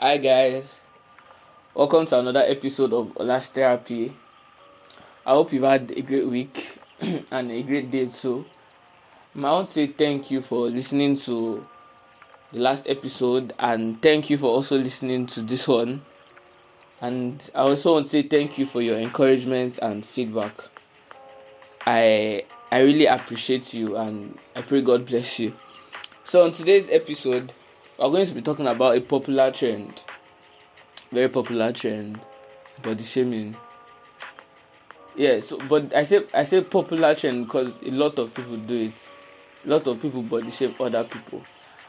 Hi guys, welcome to another episode of Last Therapy. I hope you've had a great week and a great day too. I want to say thank you for listening to the last episode and thank you for also listening to this one. And I also want to say thank you for your encouragement and feedback. I I really appreciate you and I pray God bless you. So on today's episode we're going to be talking about a popular trend, very popular trend, body shaming. Yeah, so but I say I say popular trend because a lot of people do it. A lot of people body shame other people,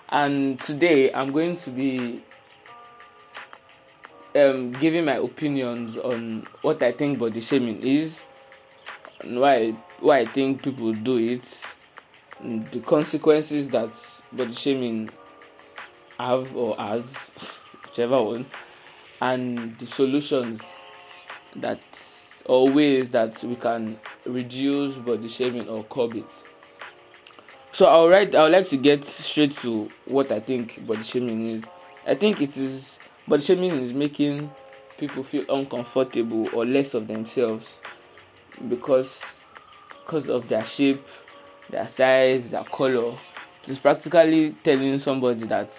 and today I'm going to be um, giving my opinions on what I think body shaming is, and why why I think people do it, the consequences that body shaming have or has, whichever one, and the solutions that or ways that we can reduce body shaming or curb it. So I'll write I would like to get straight to what I think body shaming is. I think it is body shaming is making people feel uncomfortable or less of themselves because because of their shape, their size, their color. It's practically telling somebody that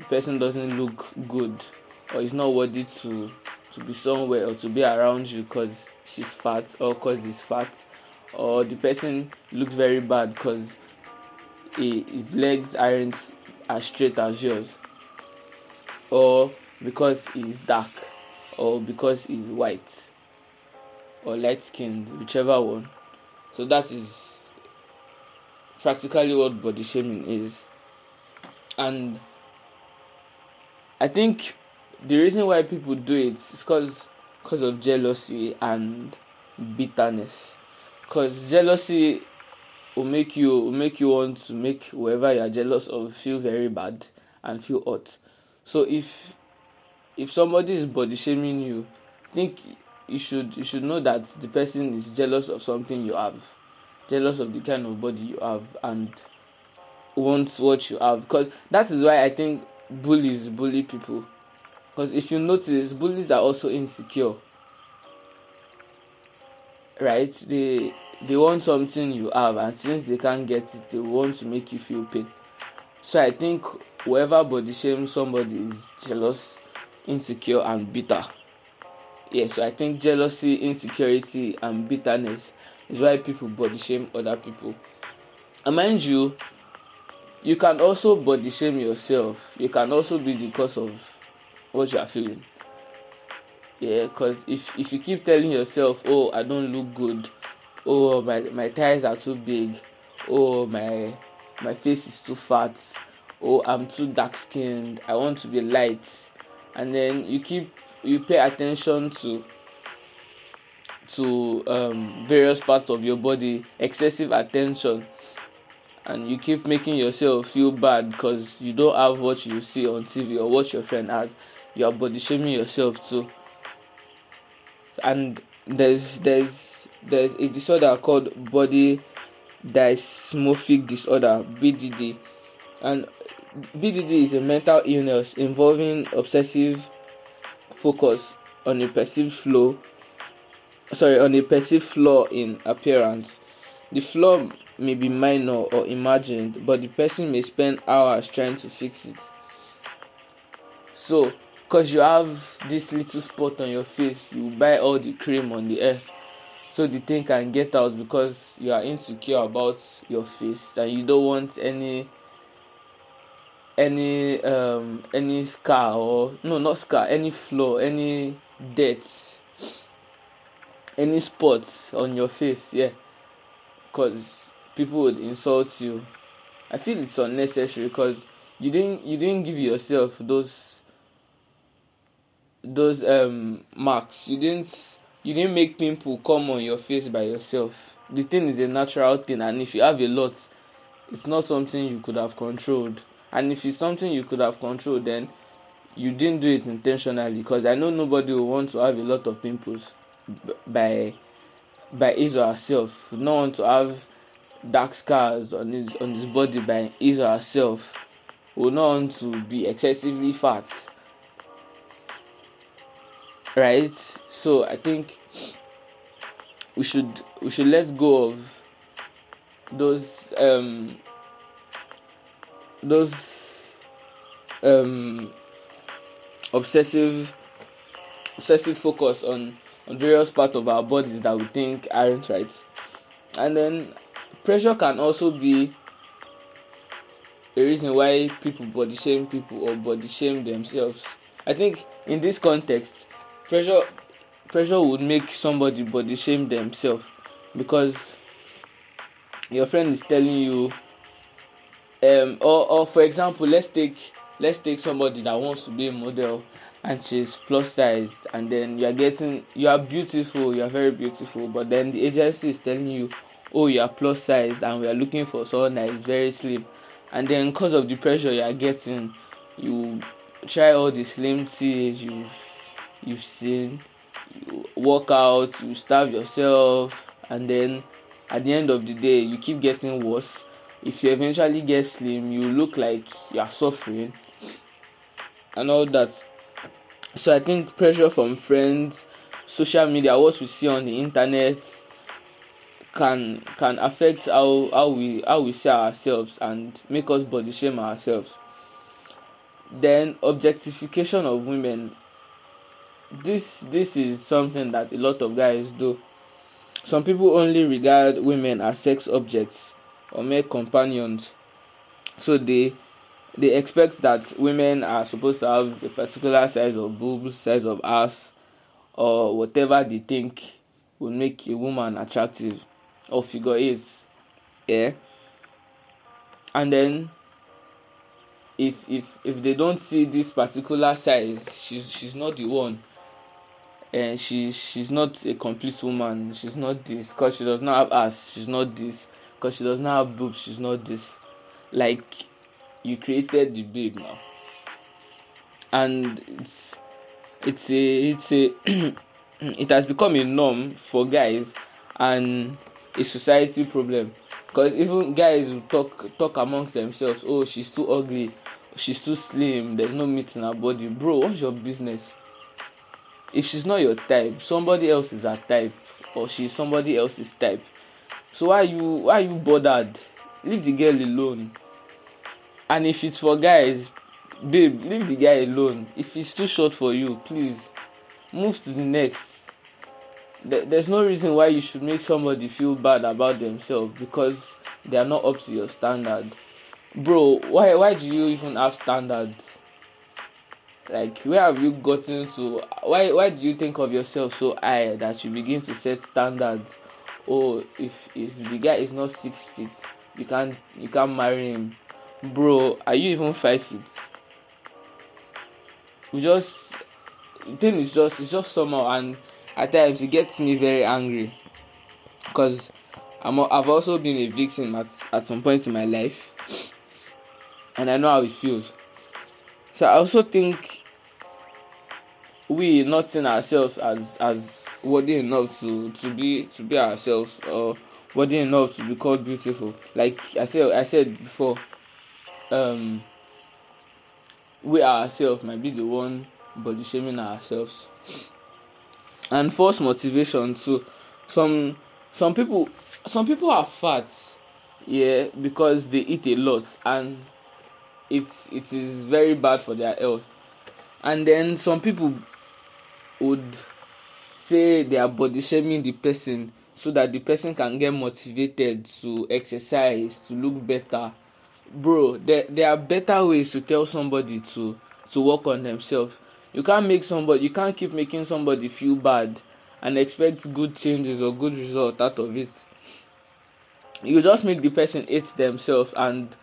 the person doesn't look good or is not worthy to to be somewhere or to be around you because she's fat or because he's fat or the person looks very bad because his legs aren't as straight as yours or because he's dark or because he's white or light skinned whichever one. So that is practically what body shaming is. And I think the reason why people do it is because because of jealousy and bitterness. Because jealousy will make you will make you want to make whoever you are jealous of feel very bad and feel hurt. So if if somebody is body shaming you, think you should you should know that the person is jealous of something you have, jealous of the kind of body you have, and wants what you have. Because that is why I think bullies bully people. Because if you notice bullies are also insecure. Right? They they want something you have and since they can't get it they want to make you feel pain. So i think whoever body shames somebody is jealous insecure and bitter. Yeah so i think jealousy insecurity and bitterness is why people body shame other people. And mind you you can also body shame yourself. You can also be the cause of what you are feeling. Yeah because if if you keep telling yourself oh i don't look good. Oh my my thighs are too big. Oh my my face is too fat. Oh i'm too dark skinned i want to be light. And then you keep you pay attention to to um, various parts of your body excessive attention and you keep making yourself feel bad because you don't have what you see on TV or what your friend has, you are body shaming yourself too. And there's there's there's a disorder called body dysmorphic disorder BDD, and BDD is a mental illness involving obsessive focus on a perceived flaw. sorry on a perceived flaw in appearance the flaw may be minor or imagined, but the person may spend hours trying to fix it. So, because you have this little spot on your face, you buy all the cream on the earth so the thing can get out because you are insecure about your face and you don't want any any um any scar or no not scar any flaw any dirt any spots on your face yeah because people would insult you. I feel it's unnecessary because you didn't you didn't give yourself those those um marks. You didn't you didn't make pimple come on your face by yourself. The thing is a natural thing and if you have a lot it's not something you could have controlled. And if it's something you could have controlled then you didn't do it intentionally because i know nobody will want to have a lot of pimples by by his or herself. No want to have dark scars on his on his body by his or herself. Will not want to be excessively fat. Right? So i think we should we should let go of those um those um obsessive obsessive focus on various parts of our bodies that we think aren't right. And then pressure can also be a reason why people body shame people or body shame themselves. I think in this context pressure pressure would make somebody body shame themselves because your friend is telling you um or or for example let's take let's take somebody that wants to be a model and she's plus sized and then you are getting you are beautiful you are very beautiful but then the agency is telling you oh you are plus sized and we are looking for someone that is very slim. And then because of the pressure you are getting you try all the slim teas you you've seen you work out you starve yourself and then at the end of the day you keep getting worse. If you eventually get slim you look like you are suffering and all that so i think pressure from friends social media what we see on the internet can can affect how how we how we see ourselves and make us body shame ourselves. Then objectification of women. This this is something that a lot of guys do. Some people only regard women as sex objects or mere companions. So they they expect that women are supposed to have a particular size of boobs size of ass or whatever they think will make a woman attractive or figure eight yeah? And then if if if they don't see this particular size she's she's not the one. And she she's not a complete woman. She's not this. Because she does not have ass she's not this. Because she does not have boobs she's not this. Like you created the babe now. And it's it's a it's a it has become a norm for guys and a society problem. Because even guys will talk talk amongst themselves oh she's too ugly. She's too slim. There's no meat in her body. Bro what's your business? If she's not your type somebody else is her type or she's somebody else's type. So why you why you bothered? Leave the girl alone and if it's for guys babe leave the guy alone. If he's too short for you please move to the next. There's no reason why you should make somebody feel bad about themselves because they are not up to your standard. Bro why why do you even have standards? Like where have you gotten to? Why why do you think of yourself so high that you begin to set standards? Oh if if the guy is not six feet you can't you can't marry him bro are you even five feet we just thing is just it's just somehow and at times it gets me very angry because I'm I've also been a victim at, at some point in my life and I know how it feels. So I also think we not seeing ourselves as as worthy enough to to be to be ourselves or worthy enough to be called beautiful. Like I said I said before, um we ourselves might be the one body shaming ourselves. And false motivation too. Some some people some people are fat yeah because they eat a lot and it's it is very bad for their health. And then some people would say they are body shaming the person so that the person can get motivated to exercise to look better bro there there are better ways to tell somebody to to work on themselves. You can't make somebody you can't keep making somebody feel bad and expect good changes or good result out of it. You just make the person hate themselves and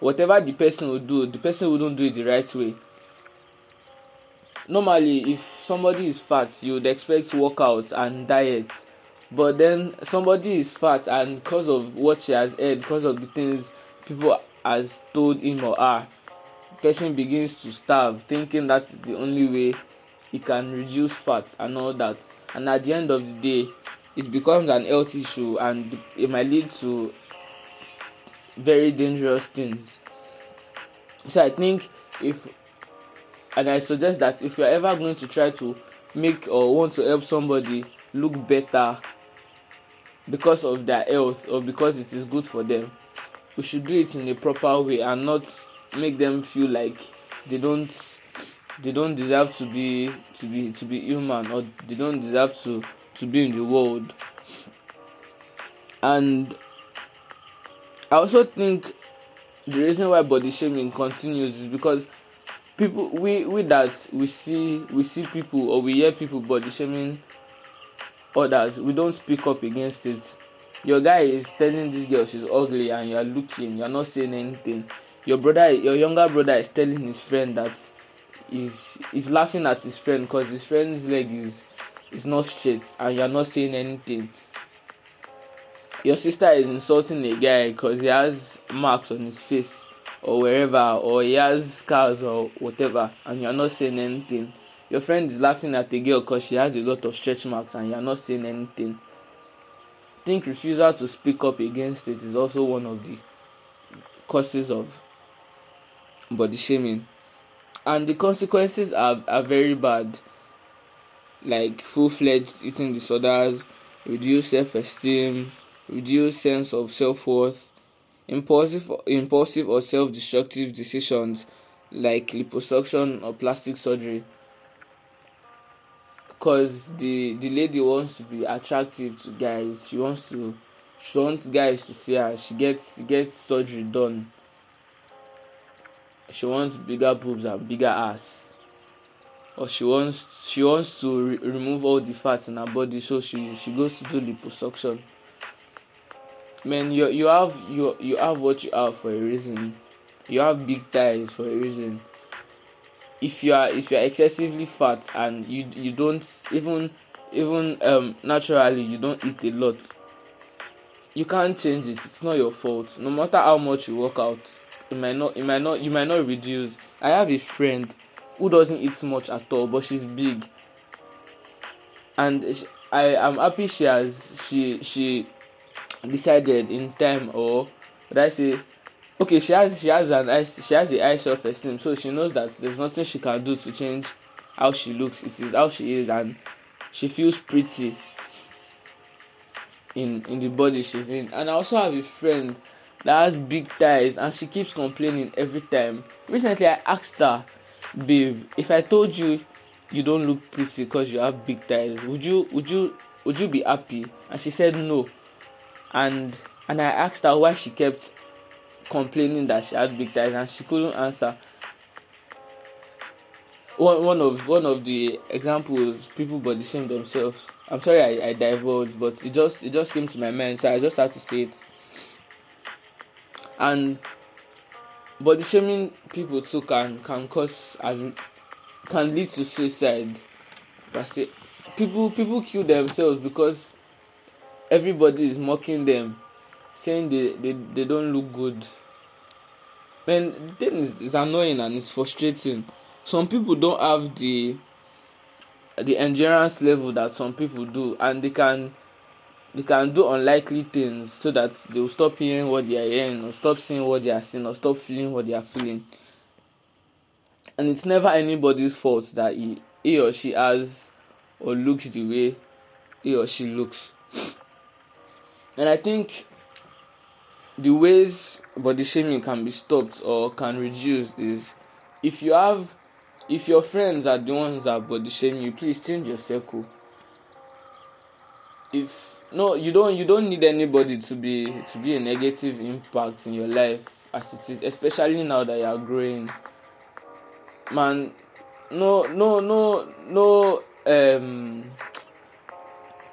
whatever the person will do the person wouldn't do it the right way. Normally if somebody is fat you would expect workout and diet. But then somebody is fat and because of what she has heard because of the things people has told him or her person begins to starve thinking that is the only way he can reduce fat and all that. And at the end of the day it becomes an health issue and it might lead to very dangerous things. So i think if and i suggest that if you're ever going to try to make or want to help somebody look better because of their health or because it is good for them we should do it in a proper way and not make them feel like they don't they don't deserve to be to be to be human or they don't deserve to to be in the world. And i also think the reason why body shaming continues is because people we we that we see we see people or we hear people body shaming others we don't speak up against it your guy is telling this girl she's ugly and you are looking you are not saying anything. Your brother your younger brother is telling his friend that he's he's laughing at his friend because his friend's leg is is not straight and you are not saying anything. Your sister is insulting a guy because he has marks on his face or wherever or he has scars or whatever and you're not saying anything. Your friend is laughing at a girl because she has a lot of stretch marks and you're not saying anything think refusal to speak up against it is also one of the causes of body shaming. And the consequences are, are very bad. Like full-fledged eating disorders reduced self-esteem reduced sense of self-worth impulsive impulsive or self-destructive decisions like liposuction or plastic surgery because the the lady wants to be attractive to guys. She wants to she wants guys to see her. She gets gets surgery done. She wants bigger boobs and bigger ass. Or she wants she wants to re- remove all the fat in her body so she she goes to do liposuction. Man you you have you you have what you have for a reason. You have big thighs for a reason if you are if you are excessively fat and you you don't even even um naturally you don't eat a lot you can't change it. It's not your fault. No matter how much you work out it might not it might not you might not reduce. I have a friend who doesn't eat much at all but she's big. And she, i am happy she has she she decided in time or would I say okay she has she has an she has a high self esteem so she knows that there's nothing she can do to change how she looks. It is how she is and she feels pretty in in the body she's in. And I also have a friend that has big thighs and she keeps complaining every time. Recently I asked her babe if I told you you don't look pretty because you have big thighs would you would you would you be happy? And she said no. And and I asked her why she kept complaining that she had big thighs and she couldn't answer. One one of one of the examples people body shame themselves. I'm sorry I, I divulged, but it just it just came to my mind, so I just had to say it. And body shaming people too can can cause and can lead to suicide. That's it. People people kill themselves because everybody is mocking them saying they, they, they don't look good. Man the thing is, annoying and it's frustrating. Some people don't have the the endurance level that some people do and they can they can do unlikely things so that they will stop hearing what they are hearing or stop seeing what they are seeing or stop feeling what they are feeling. And it's never anybody's fault that he, he or she has or looks the way he or she looks. And I think the ways body shaming can be stopped or can reduced is if you have if your friends are the ones that body shame you, please change your circle. If no, you don't you don't need anybody to be to be a negative impact in your life as it is, especially now that you are growing. Man, no no no no um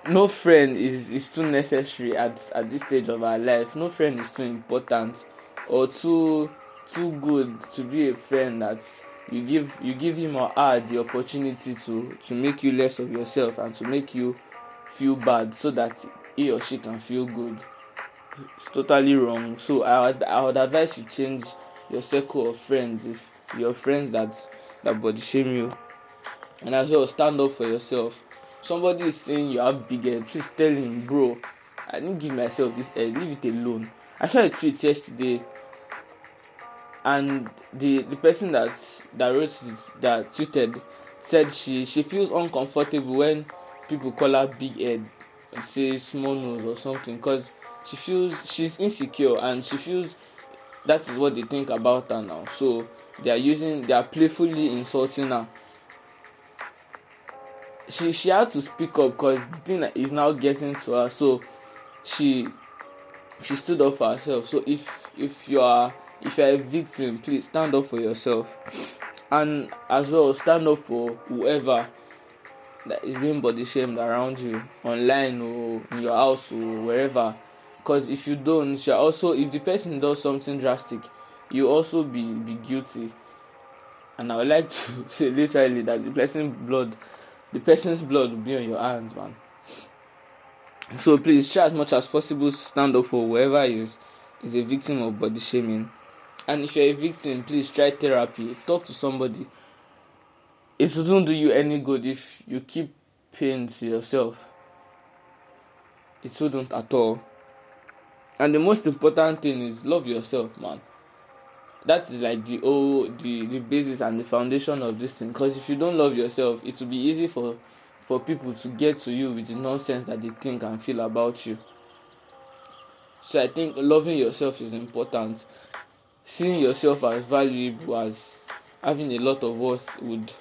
no friend is is too necessary at at this stage of our life. No friend is too important or too too good to be a friend that you give you give him or her the opportunity to to make you less of yourself and to make you feel bad so that he or she can feel good. It's totally wrong. So i would i would advise you change your circle of friends if your friends that that body shame you. And as well stand up for yourself somebody is saying you have big head. Please tell him bro. I didn't give myself this head. Leave it alone. I saw a tweet yesterday. And the the person that that wrote that tweeted said she she feels uncomfortable when people call her big head, say small nose or something, because she feels she's insecure and she feels that is what they think about her now. So they are using they are playfully insulting her. She she had to speak up because the thing is now getting to her. So she she stood up for herself. So if if you are if you are a victim, please stand up for yourself, and as well stand up for whoever that is being body shamed around you online or in your house or wherever. Because if you don't, you're also if the person does something drastic, you also be be guilty. And I would like to say literally that the person's blood, the person's blood will be on your hands, man. So please try as much as possible to stand up for whoever is is a victim of body shaming. And if you're a victim, please try therapy. Talk to somebody. It wouldn't do you any good if you keep pain to yourself. It wouldn't at all. And the most important thing is love yourself, man. That is like the oh the the basis and the foundation of this thing. Because if you don't love yourself, it will be easy for for people to get to you with the nonsense that they think and feel about you. So I think loving yourself is important. Seeing yourself as valuable as having a lot of worth would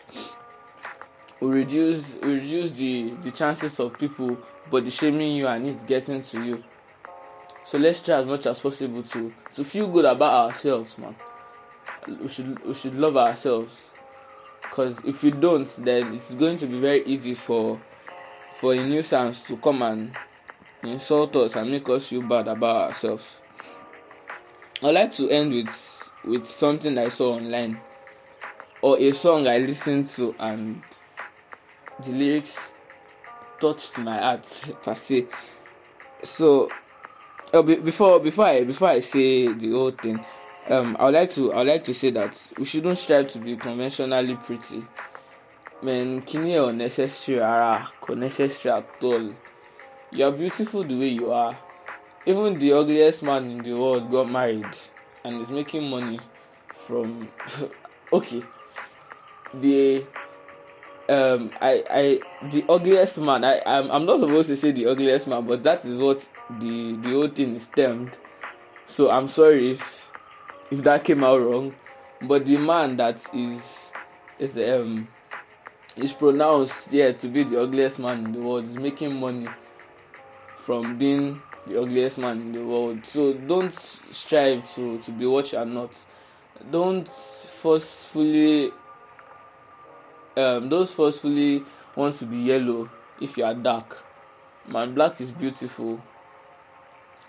reduce reduce the the chances of people body shaming you and it getting to you. So let's try as much as possible to to feel good about ourselves, man. We should we should love ourselves. Because if you don't then it's going to be very easy for for a nuisance to come and insult us and make us feel bad about ourselves. I'd like to end with with something i saw online or a song i listened to and the lyrics touched my heart per se. So uh, before before i before i say the whole thing um, I would like to I would like to say that we shouldn't strive to be conventionally pretty. Man, kini unnecessary ara, unnecessary at all. You are beautiful the way you are. Even the ugliest man in the world got married and is making money from. okay, the um I I the ugliest man I I'm, I'm not supposed to say the ugliest man, but that is what the the whole thing is termed. So I'm sorry if if that came out wrong. But the man that is is um is pronounced yeah to be the ugliest man in the world is making money from being the ugliest man in the world. So don't strive to to be what you are not. Don't forcefully um don't forcefully want to be yellow if you are dark. Man, black is beautiful.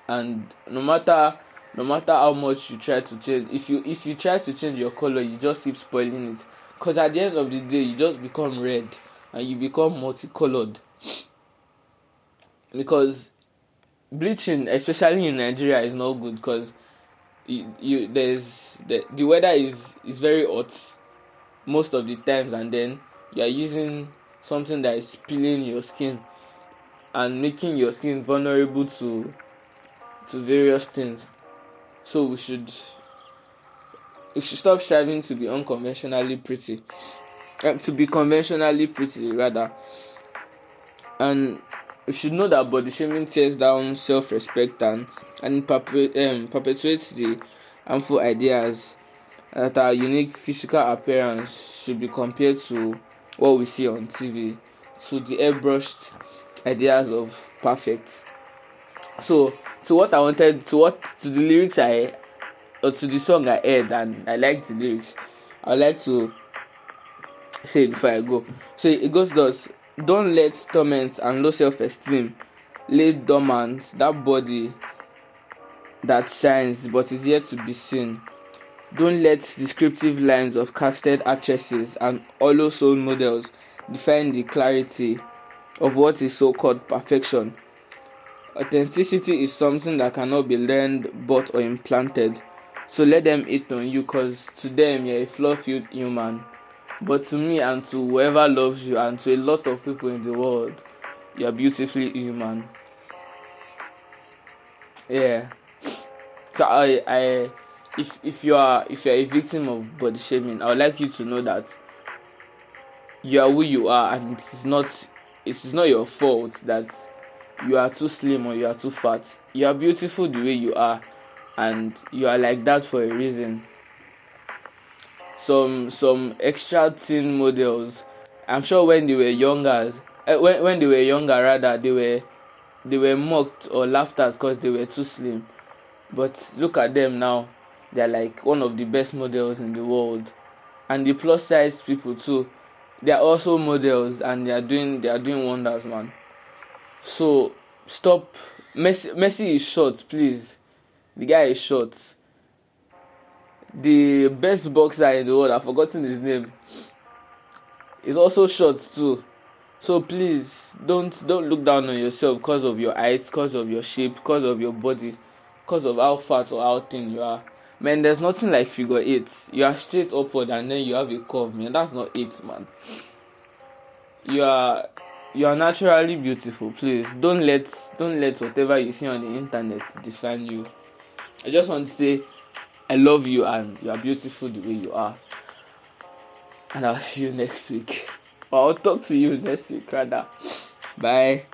And no matter no matter how much you try to change if you if you try to change your color you just keep spoiling it. Because at the end of the day you just become red and you become multicolored. Because bleaching especially in nigeria is not good because you, you there's the, the weather is is very hot most of the times and then you are using something that is peeling your skin and making your skin vulnerable to to various things so we should we should stop striving to be unconventionally pretty, uh, to be conventionally pretty rather, and we should know that body shaming tears down self-respect and and perpe- um, perpetuates the harmful ideas that our unique physical appearance should be compared to what we see on TV, to the airbrushed ideas of perfect. So to what I wanted to what to the lyrics I or to the song I heard and I liked the lyrics. I like to say before I go. So it goes thus don't let torment and low self esteem lay dormant that body that shines but is yet to be seen. Don't let descriptive lines of casted actresses and hollow soul models define the clarity of what is so called perfection. Authenticity is something that cannot be learned, bought, or implanted. So let them eat on you because to them you're a flaw filled human. But to me and to whoever loves you and to a lot of people in the world, you're beautifully human. Yeah. So I I if if you are if you're a victim of body shaming, I would like you to know that you are who you are and it is not it is not your fault that you are too slim or you are too fat. You are beautiful the way you are and you are like that for a reason. Some some extra thin models i'm sure when they were younger uh, when, when they were younger rather they were they were mocked or laughed at because they were too slim. But look at them now they're like one of the best models in the world. And the plus size people too they are also models and they are doing they are doing wonders man so stop. Messi messi is short please. The guy is short. The best boxer in the world i've forgotten his name is also short too. So please don't don't look down on yourself because of your height because of your shape because of your body because of how fat or how thin you are. Man there's nothing like figure eight. You are straight upward and then you have a curve man. That's not it man. You are you are naturally beautiful. Please don't let don't let whatever you see on the internet define you. I just want to say i love you and you are beautiful the way you are. And i'll see you next week. Or i'll talk to you next week rather. Bye